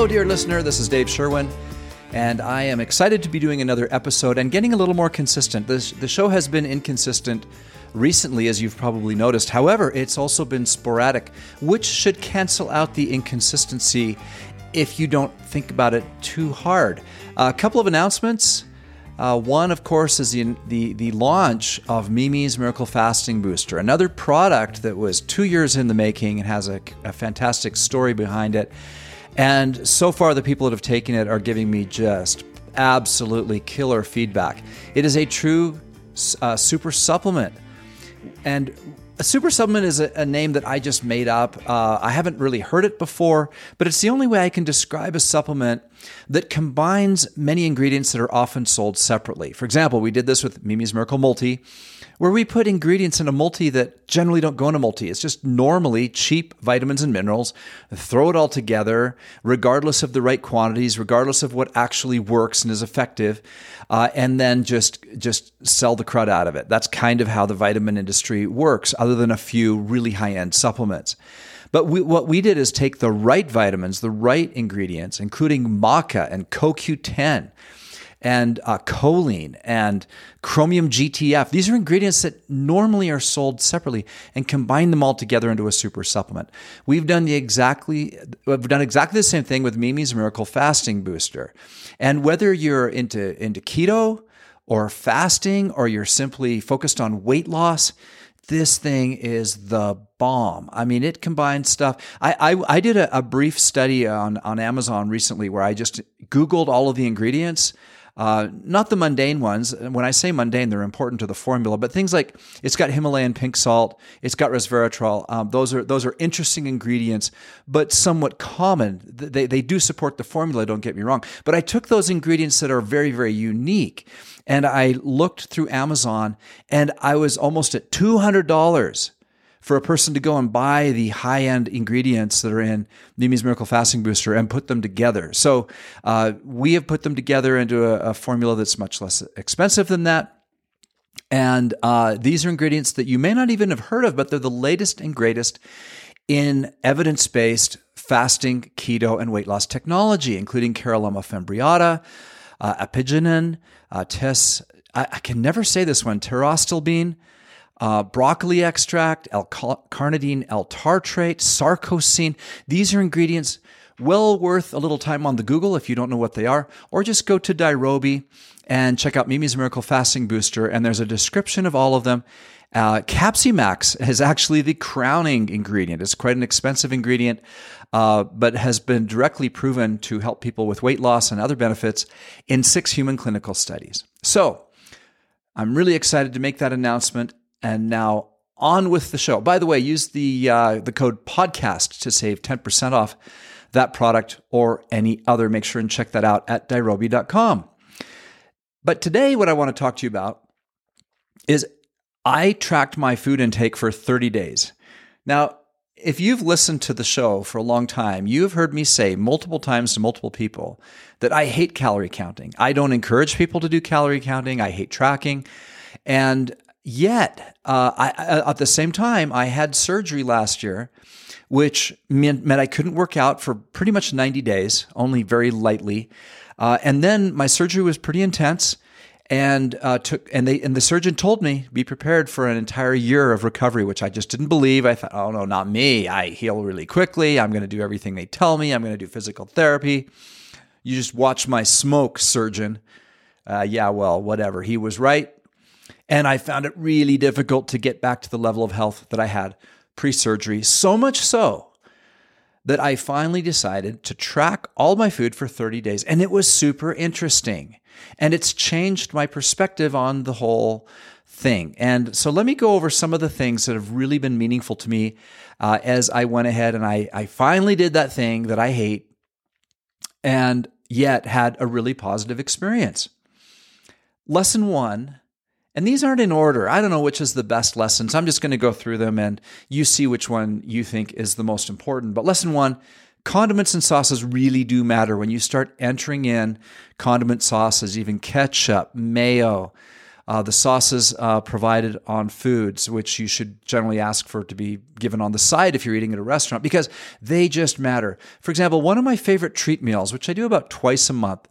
Hello, dear listener. This is Dave Sherwin, and I am excited to be doing another episode and getting a little more consistent. This, the show has been inconsistent recently, as you've probably noticed. However, it's also been sporadic, which should cancel out the inconsistency if you don't think about it too hard. A couple of announcements. Uh, one, of course, is the, the, the launch of Mimi's Miracle Fasting Booster, another product that was two years in the making and has a, a fantastic story behind it. And so far, the people that have taken it are giving me just absolutely killer feedback. It is a true uh, super supplement. And a super supplement is a, a, name that I just made up. Uh, I haven't really heard it before, but it's the only way I can describe a supplement that combines many ingredients that are often sold separately. For example, we did this with Mimi's Miracle Multi, where we put ingredients in a multi that generally don't go in a multi. It's just normally cheap vitamins and minerals, throw it all together, regardless of the right quantities, regardless of what actually works and is effective, uh, and then just just sell the crud out of it. That's kind of how the vitamin industry works, other than a few really high end supplements. But we, what we did is take the right vitamins, the right ingredients, including maca and CoQ10 and uh, choline and chromium GTF. These are ingredients that normally are sold separately and combine them all together into a super supplement. We've done the exactly we've done exactly the same thing with Mimi's Miracle Fasting Booster. And whether you're into into keto or fasting or you're simply focused on weight loss, this thing is the bomb. I mean, it combines stuff. I, I, I did a, a, brief study on, on Amazon recently where I just Googled all of the ingredients uh, not the mundane ones. When I say mundane, they're important to the formula, but things like it's got Himalayan pink salt, it's got resveratrol. Um, those are those are interesting ingredients, but somewhat common. They they do support the formula. Don't get me wrong, but I took those ingredients that are very very unique, and I looked through Amazon, and I was almost at two hundred dollars for a person to go and buy the high end ingredients that are in Mimi's Miracle Fasting Booster and put them together. So uh, we have put them together into a, a, formula that's much less expensive than that. And uh, these are ingredients that you may not even have heard of, but they're the latest and greatest in evidence based fasting, keto, and weight loss technology, including Caralluma fimbriata, uh, apigenin, uh, tes, I, I, can never say this one, pterostilbene, uh, broccoli extract, L-carnitine, L-tartrate, sarcosine. These are ingredients well worth a little time on the Google if you don't know what they are, or just go to Dirobi and check out Mimi's Miracle Fasting Booster, and there's a description of all of them. Uh, Capsimax is actually the crowning ingredient. It's quite an expensive ingredient, uh, but has been directly proven to help people with weight loss and other benefits in six human clinical studies. So, I'm really excited to make that announcement. And now on with the show. By the way, use the uh, the code podcast to save 10% off that product or any other. Make sure and check that out at dirobi.com. But today, what I want to talk to you about is I tracked my food intake for 30 days. Now, if you've listened to the show for a long time, you have heard me say multiple times to multiple people that I hate calorie counting. I don't encourage people to do calorie counting. I hate tracking. And Yet, uh, I, at the same time, I had surgery last year, which meant, meant I couldn't work out for pretty much 90 days, only very lightly. Uh, and then my surgery was pretty intense and uh, took and they and the surgeon told me be prepared for an entire year of recovery, which I just didn't believe. I thought, oh no, not me. I heal really quickly. I'm going to do everything they tell me. I'm going to do physical therapy. You just watch my smoke, surgeon. Uh, yeah, well, whatever. He was right. And I found it really difficult to get back to the level of health that I had pre surgery. So much so that I finally decided to track all my food for 30 days. And it was super interesting. And it's changed my perspective on the whole thing. And so let me go over some of the things that have really been meaningful to me uh, as I went ahead and I, I finally did that thing that I hate and yet had a really positive experience. Lesson one and these aren't in order. I don't know which is the best lesson. So I'm just going to go through them and you see which one you think is the most important. But lesson one condiments and sauces really do matter. When you start entering in condiment sauces, even ketchup, mayo, uh, the sauces uh, provided on foods, which you should generally ask for to be given on the side if you're eating at a restaurant, because they just matter. For example, one of my favorite treat meals, which I do about twice a month,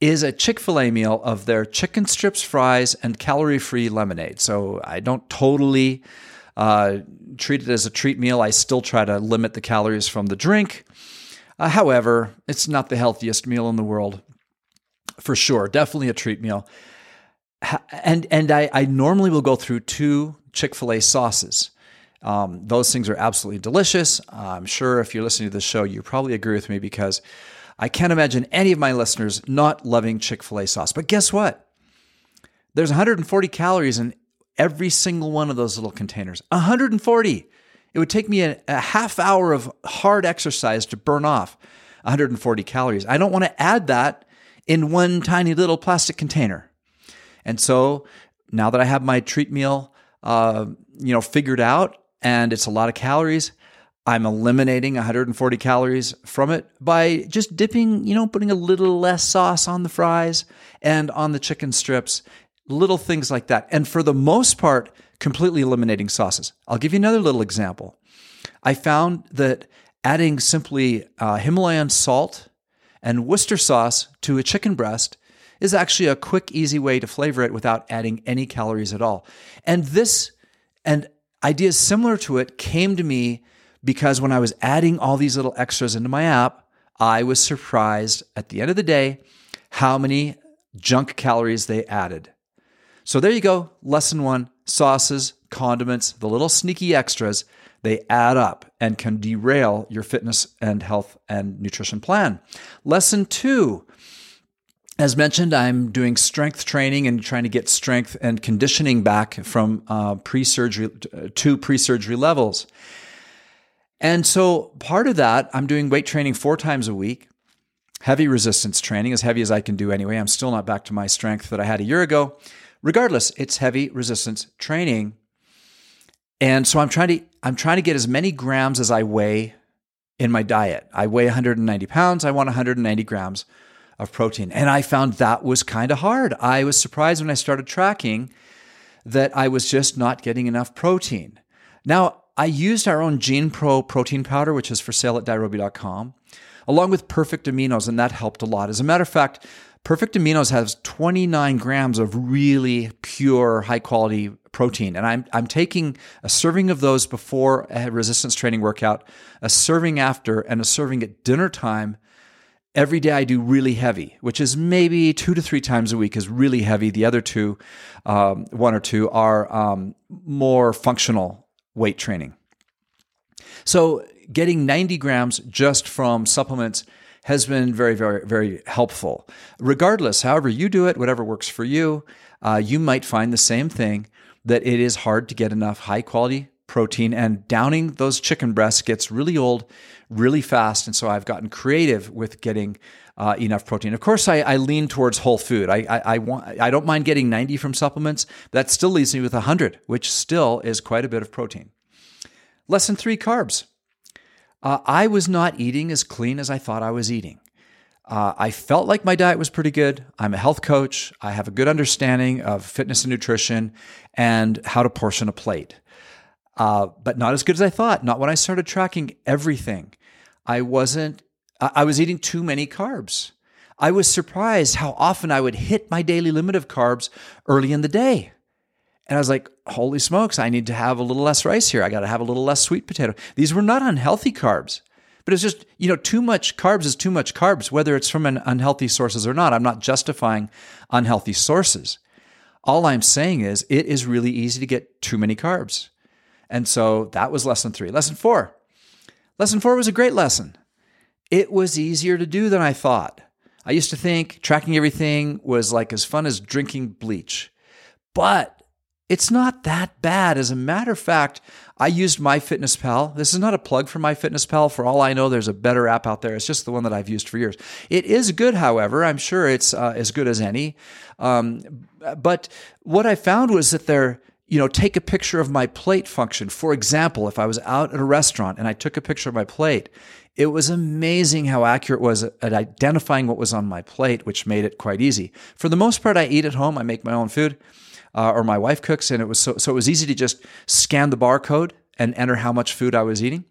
is a Chick fil A meal of their chicken strips, fries, and calorie free lemonade. So I don't totally uh, treat it as a treat meal. I still try to limit the calories from the drink. Uh, however, it's not the healthiest meal in the world for sure. Definitely a treat meal and and I, I normally will go through two Chick Fil A sauces. Um, those things are absolutely delicious. I'm sure if you're listening to this show, you probably agree with me because I can't imagine any of my listeners not loving Chick Fil A sauce. But guess what? There's 140 calories in every single one of those little containers. 140. It would take me a, a half hour of hard exercise to burn off 140 calories. I don't want to add that in one tiny little plastic container. And so now that I have my treat meal, uh, you know, figured out, and it's a lot of calories, I'm eliminating 140 calories from it by just dipping, you know, putting a little less sauce on the fries and on the chicken strips, little things like that. And for the most part, completely eliminating sauces. I'll give you another little example. I found that adding simply uh, Himalayan salt and Worcester sauce to a chicken breast is actually a quick, easy way to flavor it without adding any calories at all. And this and ideas similar to it came to me because when I was adding all these little extras into my app, I was surprised at the end of the day how many junk calories they added. So there you go. Lesson one sauces, condiments, the little sneaky extras, they add up and can derail your fitness and health and nutrition plan. Lesson two as mentioned, I'm doing strength training and trying to get strength and conditioning back from uh, pre surgery to pre surgery levels. And so, part of that, I'm doing weight training four times a week, heavy resistance training, as heavy as I can do anyway. I'm still not back to my strength that I had a year ago. Regardless, it's heavy resistance training. And so I'm trying to I'm trying to get as many grams as I weigh in my diet. I weigh 190 pounds. I want 190 grams of protein. And I found that was kind of hard. I was surprised when I started tracking that I was just not getting enough protein. Now, I used our own Gene Pro protein powder, which is for sale at dirobi.com, along with Perfect Aminos, and that helped a lot. As a matter of fact, Perfect Aminos has 29 grams of really pure, high quality protein. And I'm, I'm taking a serving of those before a resistance training workout, a serving after, and a serving at dinner time Every day I do really heavy, which is maybe two to three times a week is really heavy. The other two, um, one or two, are um, more functional weight training. So getting 90 grams just from supplements has been very, very, very helpful. Regardless, however you do it, whatever works for you, uh, you might find the same thing that it is hard to get enough high quality protein and downing those chicken breasts gets really old really fast. And so I've gotten creative with getting uh, enough protein. Of course, I, I, lean towards whole food. I, I, I, want, I don't mind getting 90 from supplements. That still leaves me with 100, which still is quite a bit of protein. Lesson three carbs. Uh, I was not eating as clean as I thought I was eating. Uh, I felt like my diet was pretty good. I'm a health coach. I have a good understanding of fitness and nutrition and how to portion a plate uh, but not as good as I thought. Not when I started tracking everything. I wasn't, I was eating too many carbs. I was surprised how often I would hit my daily limit of carbs early in the day. And I was like, holy smokes, I need to have a little less rice here. I got to have a little less sweet potato. These were not unhealthy carbs, but it's just, you know, too much carbs is too much carbs, whether it's from an unhealthy sources or not. I'm not justifying unhealthy sources. All I'm saying is it is really easy to get too many carbs. And so that was lesson three. Lesson four. Lesson four was a great lesson. It was easier to do than I thought. I used to think tracking everything was like as fun as drinking bleach, but it's not that bad. As a matter of fact, I used MyFitnessPal. This is not a plug for MyFitnessPal. For all I know, there's a better app out there. It's just the one that I've used for years. It is good, however. I'm sure it's uh, as good as any. Um, but what I found was that there you know, take a picture of my plate function. For example, if I was out at a restaurant and I took a picture of my plate, it was amazing how accurate it was at identifying what was on my plate, which made it quite easy. For the most part, I eat at home. I make my own food, uh, or my wife cooks, and it was so so it was easy to just scan the barcode and enter how much food I was eating.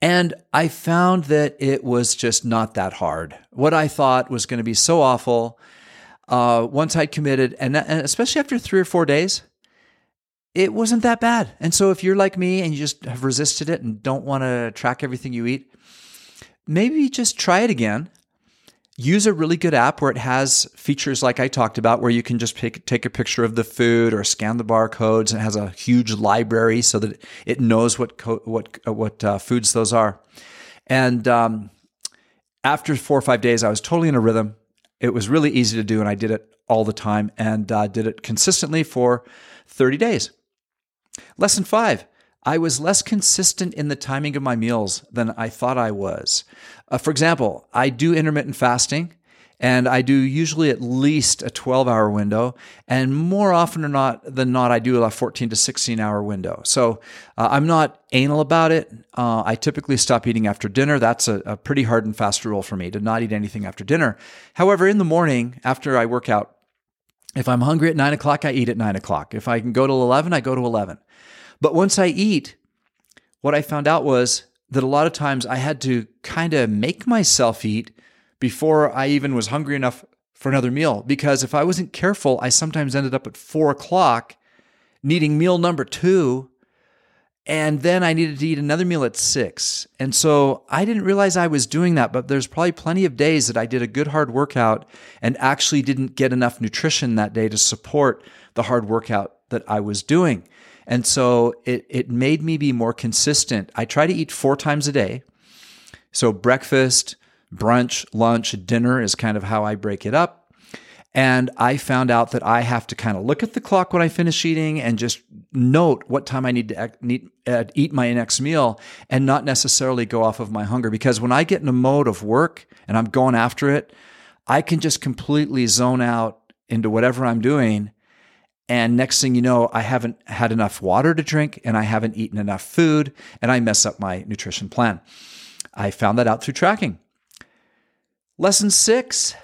And I found that it was just not that hard. What I thought was going to be so awful uh, once I'd committed, and, and especially after three or four days, it wasn't that bad. And so if you're like me and you just have resisted it and don't want to track everything you eat, maybe just try it again. Use a really good app where it has features like I talked about, where you can just pick, take a picture of the food or scan the barcodes, and it has a huge library so that it knows what co- what uh, what uh, foods those are. And um, after four or five days, I was totally in a rhythm. It was really easy to do, and I did it all the time and uh, did it consistently for 30 days. Lesson five I was less consistent in the timing of my meals than I thought I was. Uh, for example, I do intermittent fasting. And I do usually at least a 12 hour window. And more often than not, than not, I do a 14 to 16 hour window. So uh, I'm not anal about it. Uh, I typically stop eating after dinner. That's a, a pretty hard and fast rule for me to not eat anything after dinner. However, in the morning, after I work out, if I'm hungry at nine o'clock, I eat at nine o'clock. If I can go to 11, I go to 11. But once I eat, what I found out was that a lot of times I had to kind of make myself eat before I even was hungry enough for another meal. Because if I wasn't careful, I sometimes ended up at four o'clock needing meal number two. And then I needed to eat another meal at six. And so I didn't realize I was doing that, but there's probably plenty of days that I did a good hard workout and actually didn't get enough nutrition that day to support the hard workout that I was doing. And so it, it made me be more consistent. I try to eat four times a day. So breakfast, brunch, lunch, dinner is kind of how I break it up. And I found out that I have to kind of look at the clock when I finish eating and just note what time I need to eat, uh, eat my next meal and not necessarily go off of my hunger. Because when I get in a mode of work and I'm going after it, I can just completely zone out into whatever I'm doing and next thing you know, I haven't had enough water to drink and I haven't eaten enough food and I mess up my nutrition plan. I found that out through tracking. Lesson six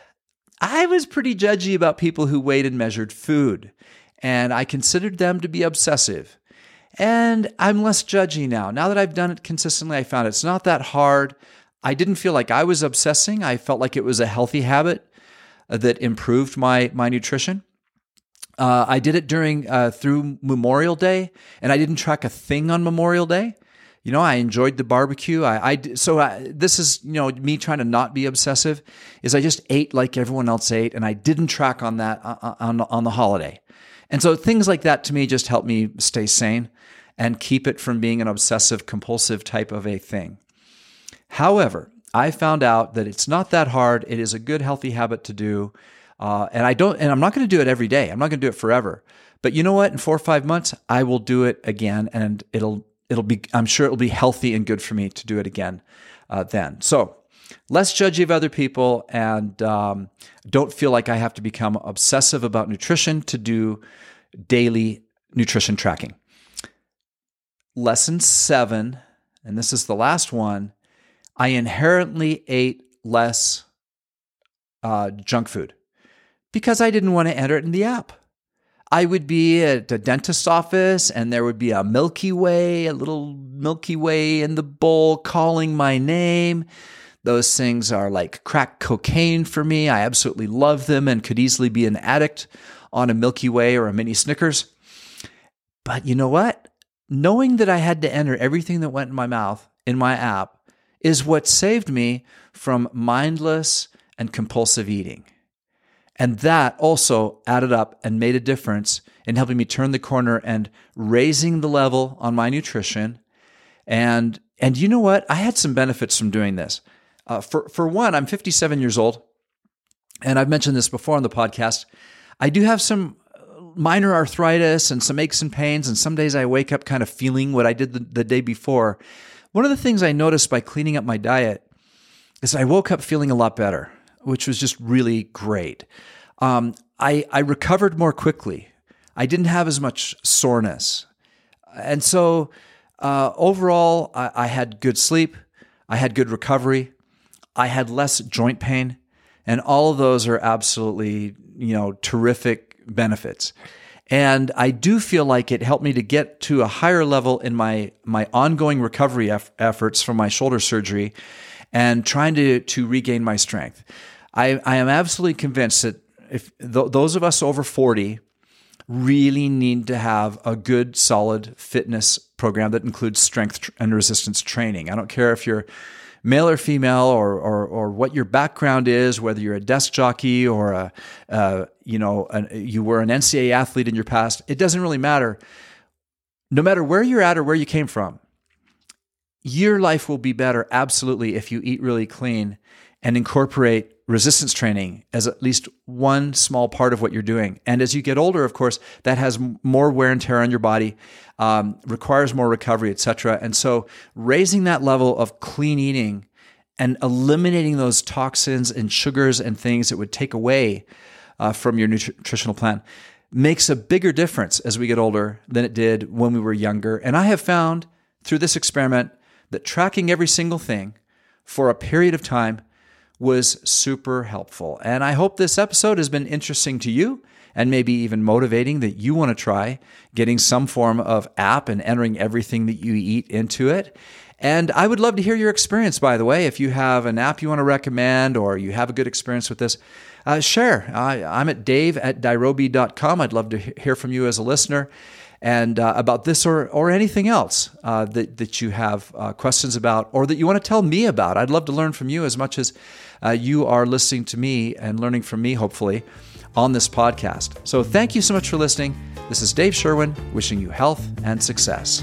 I was pretty judgy about people who weighed and measured food, and I considered them to be obsessive. And I'm less judgy now. Now that I've done it consistently, I found it's not that hard. I didn't feel like I was obsessing. I felt like it was a healthy habit that improved my, my nutrition. Uh, I did it during uh, through Memorial Day, and I didn't track a thing on Memorial Day. You know, I enjoyed the barbecue. I, I so I, this is you know me trying to not be obsessive. Is I just ate like everyone else ate, and I didn't track on that uh, uh, on on the holiday. And so things like that to me just help me stay sane and keep it from being an obsessive compulsive type of a thing. However, I found out that it's not that hard. It is a good healthy habit to do. Uh, and I don't, and I'm not going to do it every day. I'm not going to do it forever. But you know what? In four or five months, I will do it again, and it'll it'll be. I'm sure it'll be healthy and good for me to do it again uh, then. So less judgy of other people, and um, don't feel like I have to become obsessive about nutrition to do daily nutrition tracking. Lesson seven, and this is the last one. I inherently ate less uh, junk food because I didn't want to enter it in the app. I would be at a dentist's office and there would be a Milky Way, a little Milky Way in the bowl calling my name. Those things are like crack cocaine for me. I absolutely love them and could easily be an addict on a Milky Way or a mini Snickers. But you know what? Knowing that I had to enter everything that went in my mouth in my app is what saved me from mindless and compulsive eating. And that also added up and made a difference in helping me turn the corner and raising the level on my nutrition. And and you know what? I had some benefits from doing this. Uh, for for one, I'm 57 years old, and I've mentioned this before on the podcast. I do have some minor arthritis and some aches and pains, and some days I wake up kind of feeling what I did the, the day before. One of the things I noticed by cleaning up my diet is I woke up feeling a lot better which was just really great. Um, I, I recovered more quickly. I didn't have as much soreness. And so uh, overall, I, I had good sleep, I had good recovery, I had less joint pain, and all of those are absolutely, you know, terrific benefits. And I do feel like it helped me to get to a higher level in my my ongoing recovery eff- efforts from my shoulder surgery and trying to to regain my strength. I, I am absolutely convinced that if th- those of us over 40 really need to have a good, solid fitness program that includes strength and resistance training. I don't care if you're male or female or, or, or what your background is, whether you're a desk jockey or a, uh, you know, an, you were an NCAA athlete in your past, it doesn't really matter. No matter where you're at or where you came from, your life will be better absolutely if you eat really clean and incorporate resistance training as at least one small part of what you're doing. And as you get older, of course, that has more wear and tear on your body, um, requires more recovery, etc. And so, raising that level of clean eating and eliminating those toxins and sugars and things that would take away uh, from your nutritional plan makes a bigger difference as we get older than it did when we were younger. And I have found through this experiment that tracking every single thing for a period of time was super helpful. And I hope this episode has been interesting to you and maybe even motivating that you want to try getting some form of app and entering everything that you eat into it. And I would love to hear your experience, by the way. If you have an app you want to recommend or you have a good experience with this, uh, share. I, am at dave at dirobi.com. I'd love to hear from you as a listener and uh, about this or, or anything else uh, that, that you have uh, questions about or that you want to tell me about. I'd love to learn from you as much as uh, you are listening to me and learning from me, hopefully, on this podcast. So thank you so much for listening. This is Dave Sherwin wishing you health and success.